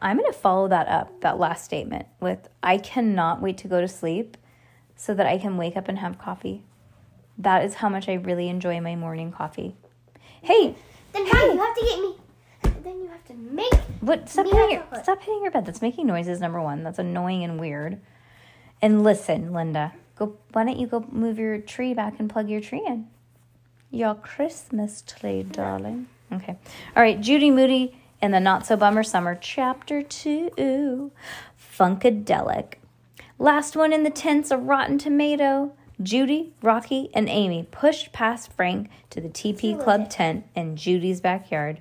I'm going to follow that up, that last statement, with I cannot wait to go to sleep so that I can wake up and have coffee. That is how much I really enjoy my morning coffee. Hey, Then how you have to get me. Then you have to make. what? Stop hitting, your, stop hitting your bed. That's making noises, number one. That's annoying and weird. And listen, Linda, go. why don't you go move your tree back and plug your tree in? Your Christmas tree, darling. Okay. All right, Judy Moody and the Not So Bummer Summer, Chapter 2 Funkadelic. Last one in the tent's a rotten tomato. Judy, Rocky, and Amy pushed past Frank to the TP Club tent in Judy's backyard.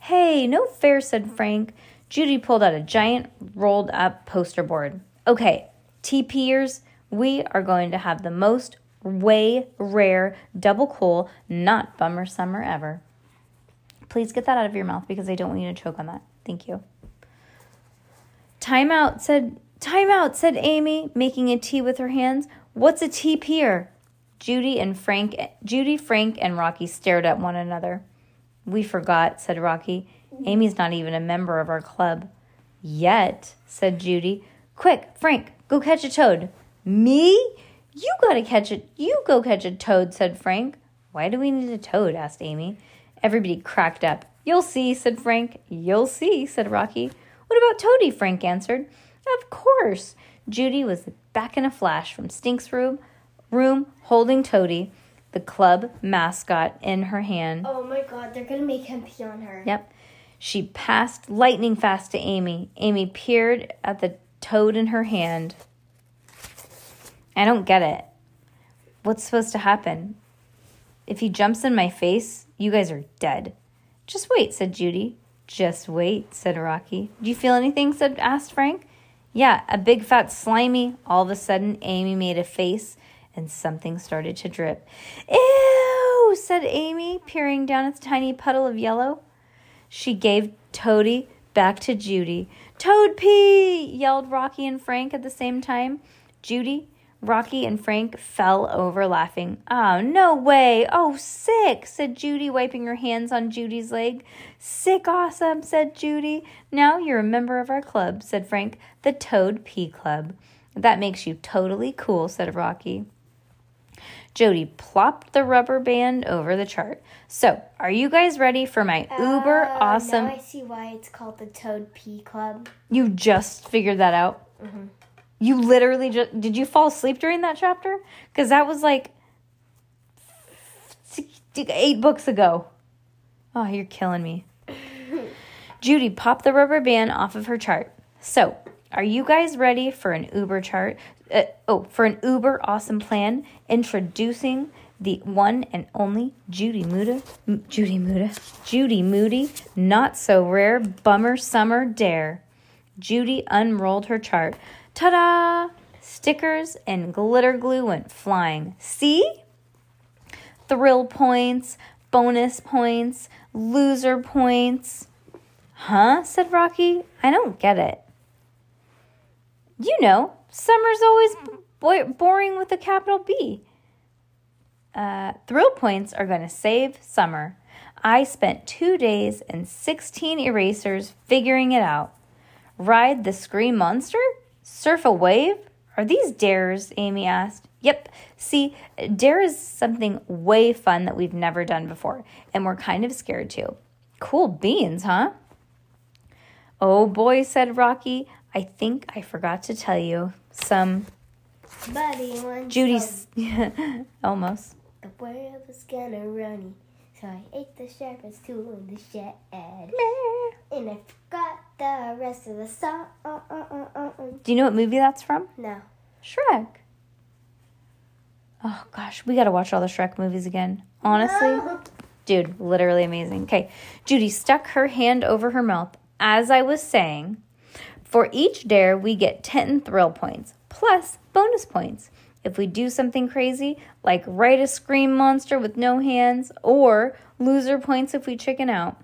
Hey, no fair, said Frank. Judy pulled out a giant rolled up poster board. Okay, TPers, we are going to have the most way rare double cool, not bummer summer ever. Please get that out of your mouth because I don't want you to choke on that. Thank you. Time out, said Time out, said Amy, making a tea with her hands. What's a TPer? Judy and Frank Judy, Frank, and Rocky stared at one another. We forgot, said Rocky. Amy's not even a member of our club. Yet, said Judy. Quick, Frank, go catch a toad. Me? You gotta catch it. You go catch a toad, said Frank. Why do we need a toad? asked Amy. Everybody cracked up. You'll see, said Frank. You'll see, said Rocky. What about Toady? Frank answered. Of course. Judy was back in a flash from Stink's room, room holding Toady, the club mascot, in her hand. Oh my god, they're gonna make him pee on her. Yep. She passed lightning fast to Amy. Amy peered at the toad in her hand. I don't get it. What's supposed to happen? If he jumps in my face, you guys are dead. Just wait, said Judy. Just wait, said Rocky. Do you feel anything? said asked Frank. Yeah, a big fat slimy. All of a sudden, Amy made a face and something started to drip. Ew, said Amy, peering down at the tiny puddle of yellow. She gave Toady back to Judy. Toad pee! yelled Rocky and Frank at the same time. Judy, Rocky, and Frank fell over laughing. Oh, no way! Oh, sick! said Judy, wiping her hands on Judy's leg. Sick awesome, said Judy. Now you're a member of our club, said Frank. The Toad Pee Club. That makes you totally cool, said Rocky. Jody plopped the rubber band over the chart. So, are you guys ready for my uber Uh, awesome? Now I see why it's called the Toad Pee Club. You just figured that out? You literally just. Did you fall asleep during that chapter? Because that was like eight books ago. Oh, you're killing me. Judy popped the rubber band off of her chart. So, are you guys ready for an Uber chart? Uh, oh, for an Uber awesome plan introducing the one and only Judy Muda, M- Judy Muda, Judy Moody, not so rare bummer summer dare. Judy unrolled her chart. Ta da! Stickers and glitter glue went flying. See? Thrill points, bonus points, loser points. Huh? said Rocky. I don't get it. You know, summer's always bo- boring with a capital B. Uh, thrill points are going to save summer. I spent two days and 16 erasers figuring it out. Ride the Scream Monster? Surf a wave? Are these dares? Amy asked. Yep. See, dare is something way fun that we've never done before, and we're kind of scared too. Cool beans, huh? Oh boy, said Rocky. I think I forgot to tell you some Buddy, one Judy's almost. The world was gonna run so I ate the sharpest tool in the shed. And I forgot the rest of the song. Uh, uh, uh, do you know what movie that's from? No. Shrek. Oh gosh, we gotta watch all the Shrek movies again. Honestly, dude, literally amazing. Okay, Judy stuck her hand over her mouth. as I was saying, for each dare, we get 10 thrill points plus bonus points. If we do something crazy, like write a scream monster with no hands, or loser points if we chicken out.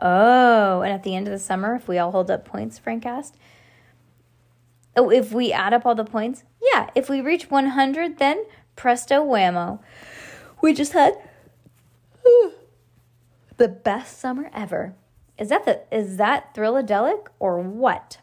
Oh, and at the end of the summer, if we all hold up points, Frank asked. Oh, if we add up all the points? Yeah, if we reach 100, then presto whammo. We just had the best summer ever. Is that the is that thrilladelic or what?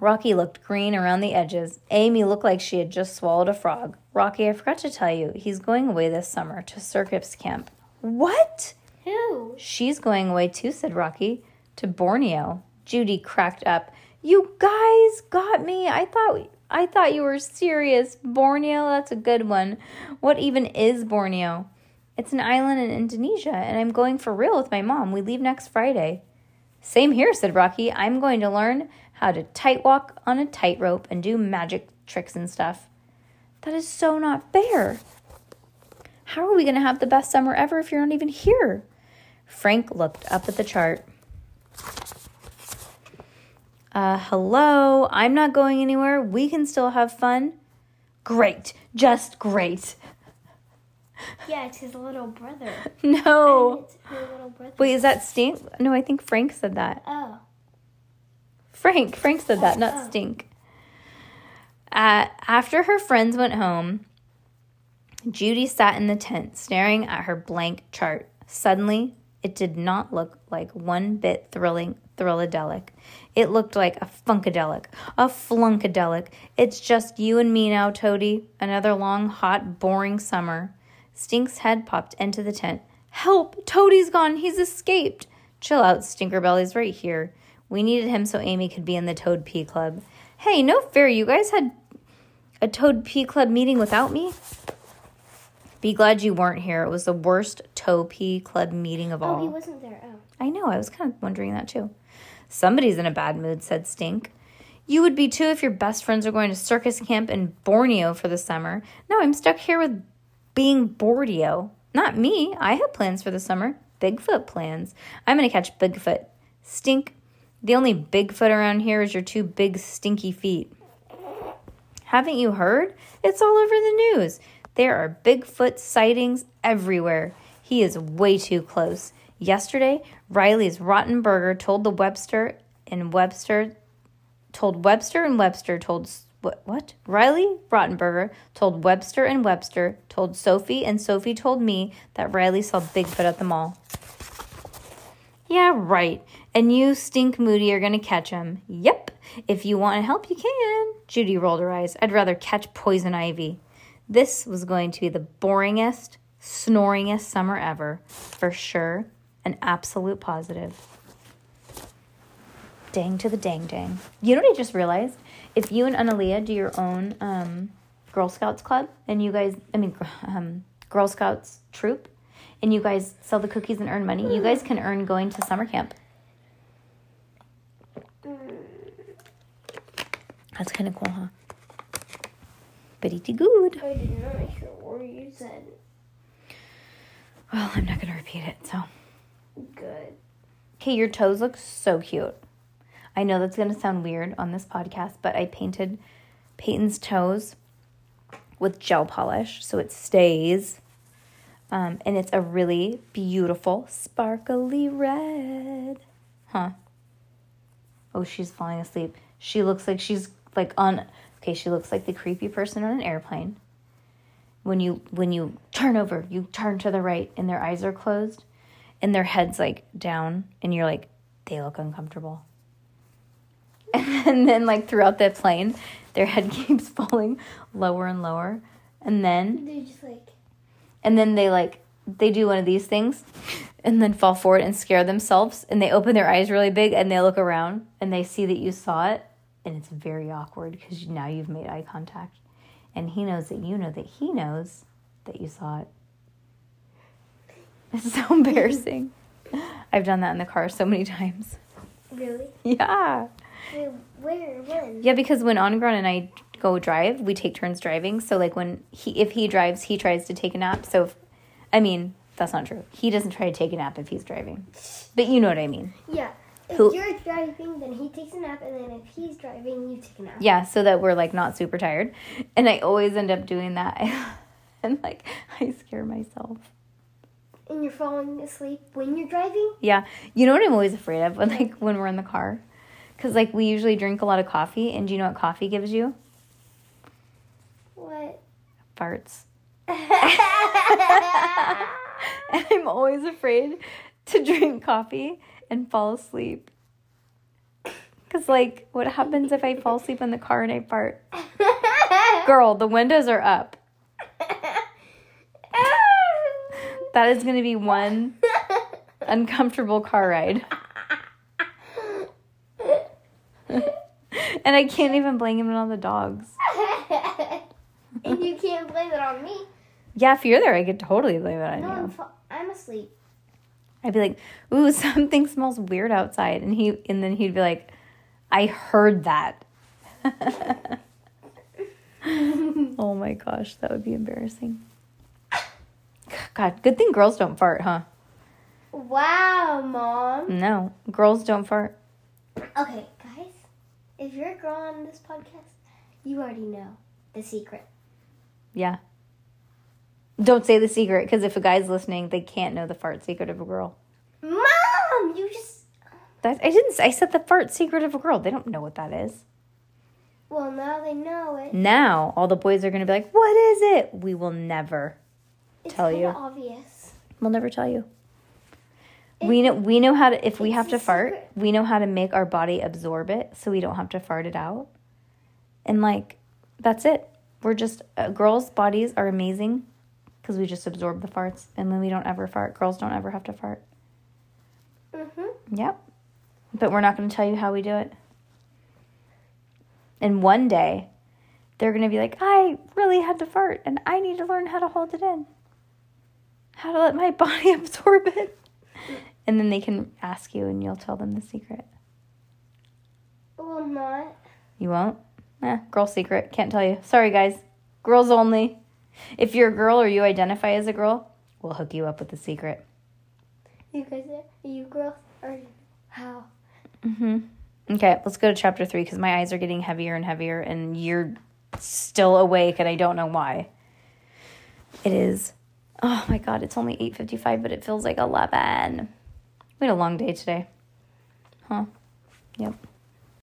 Rocky looked green around the edges. Amy looked like she had just swallowed a frog. Rocky, I forgot to tell you, he's going away this summer to circus camp. What? Who? She's going away too, said Rocky. To Borneo. Judy cracked up. You guys got me. I thought I thought you were serious. Borneo, that's a good one. What even is Borneo? It's an island in Indonesia, and I'm going for real with my mom. We leave next Friday. Same here, said Rocky. I'm going to learn how to tight walk on a tightrope and do magic tricks and stuff. That is so not fair. How are we going to have the best summer ever if you're not even here? Frank looked up at the chart. Uh, hello, I'm not going anywhere. We can still have fun. Great, just great. Yeah, it's his little brother. No. Little brother. Wait, is that Stink? No, I think Frank said that. Oh. Frank, Frank said that, not Oh. Stink. Uh, after her friends went home, Judy sat in the tent staring at her blank chart. Suddenly, it did not look like one bit thrilling, thrilladelic. It looked like a funkadelic, a flunkadelic. It's just you and me now, Toady. Another long, hot, boring summer. Stink's head popped into the tent. Help! Toady's gone. He's escaped. Chill out, Stinkerbelly's right here. We needed him so Amy could be in the Toad Pee Club. Hey, no fair. You guys had a Toad Pee Club meeting without me? Be glad you weren't here. It was the worst Toe Pea Club meeting of Oh, all. he wasn't there. Oh. I know, I was kind of wondering that too. Somebody's in a bad mood, said Stink. You would be too if your best friends are going to circus camp in Borneo for the summer. No, I'm stuck here with being Borneo. Not me. I have plans for the summer. Bigfoot plans. I'm going to catch Bigfoot. Stink. The only Bigfoot around here is your two big stinky feet. Haven't you heard? It's all over the news. There are Bigfoot sightings everywhere. He is way too close. Yesterday, Riley's Rottenberger told the Webster and Webster told Webster and Webster told what what? Riley Rottenberger told Webster and Webster told Sophie and Sophie told me that Riley saw Bigfoot at the mall. Yeah, right. And you, Stink Moody, are going to catch him. Yep. If you want to help, you can. Judy rolled her eyes. I'd rather catch poison ivy. This was going to be the boringest, snoringest summer ever. For sure. An absolute positive. Dang to the dang dang. You know what I just realized? If you and Analia do your own um, Girl Scouts club and you guys, I mean, um, Girl Scouts troop, and you guys sell the cookies and earn money, you guys can earn going to summer camp. That's kind of cool, huh? Pretty good. I did not hear what you said. Well, I'm not going to repeat it, so. Good. Okay, your toes look so cute. I know that's going to sound weird on this podcast, but I painted Peyton's toes with gel polish so it stays. Um, and it's a really beautiful, sparkly red. Huh. Oh, she's falling asleep. She looks like she's like on. Okay, she looks like the creepy person on an airplane. When you when you turn over, you turn to the right, and their eyes are closed, and their heads like down, and you're like, they look uncomfortable. And then like throughout the plane, their head keeps falling lower and lower, and then They're just like, and then they like they do one of these things and then fall forward and scare themselves and they open their eyes really big and they look around and they see that you saw it and it's very awkward because now you've made eye contact. And he knows that you know that he knows that you saw it. It's so embarrassing. I've done that in the car so many times. Really? yeah. Wait, where? When? yeah because when Angron and i go drive we take turns driving. So like when he if he drives he tries to take a nap. So if, i mean that's not true. He doesn't try to take a nap if he's driving. But you know what i mean. Yeah. If Who- you're driving, then he takes a nap, and then if he's driving, you take a nap. Yeah, so that we're like not super tired. And I always end up doing that. and like I scare myself. And you're falling asleep when you're driving. Yeah. You know what I'm always afraid of when like when we're in the car? Cuz like we usually drink a lot of coffee and do you know what coffee gives you? What? Farts. And I'm always afraid to drink coffee and fall asleep. Cuz like what happens if I fall asleep in the car and I fart? Girl, the windows are up. That is going to be one uncomfortable car ride. and I can't even blame it on the dogs. and you can't blame it on me. Yeah, if you're there, I could totally blame it on No, I'm, you. fa- I'm asleep. I'd be like, "Ooh, something smells weird outside," and he, and then he'd be like, "I heard that." oh my gosh, that would be embarrassing. God, good thing girls don't fart, huh? Wow, mom. No, girls don't fart. Okay, guys, if you're a girl on this podcast, you already know the secret. Yeah. Don't say the secret because if a guy's listening, they can't know the fart secret of a girl. Mom, you just. That I didn't. I said the fart secret of a girl. They don't know what that is. Well, now they know it. Now all the boys are gonna be like, "What is it?" We will never. It's tell you. obvious. We'll never tell you. We know. We know how to. If we have to fart, secret. we know how to make our body absorb it, so we don't have to fart it out. And like, that's it. We're just uh, girls' bodies are amazing because we just absorb the farts, and then we don't ever fart. Girls don't ever have to fart. Mm-hmm. Yep. But we're not going to tell you how we do it. And one day, they're going to be like, I really had to fart and I need to learn how to hold it in. How to let my body absorb it. And then they can ask you and you'll tell them the secret. Well, not. You won't? Eh, girl secret. Can't tell you. Sorry, guys. Girls only. If you're a girl or you identify as a girl, we'll hook you up with the secret. You guys are you girls or how? Mm-hmm. Okay, let's go to chapter three because my eyes are getting heavier and heavier, and you're still awake, and I don't know why. It is. Oh my god, it's only eight fifty-five, but it feels like eleven. We had a long day today, huh? Yep.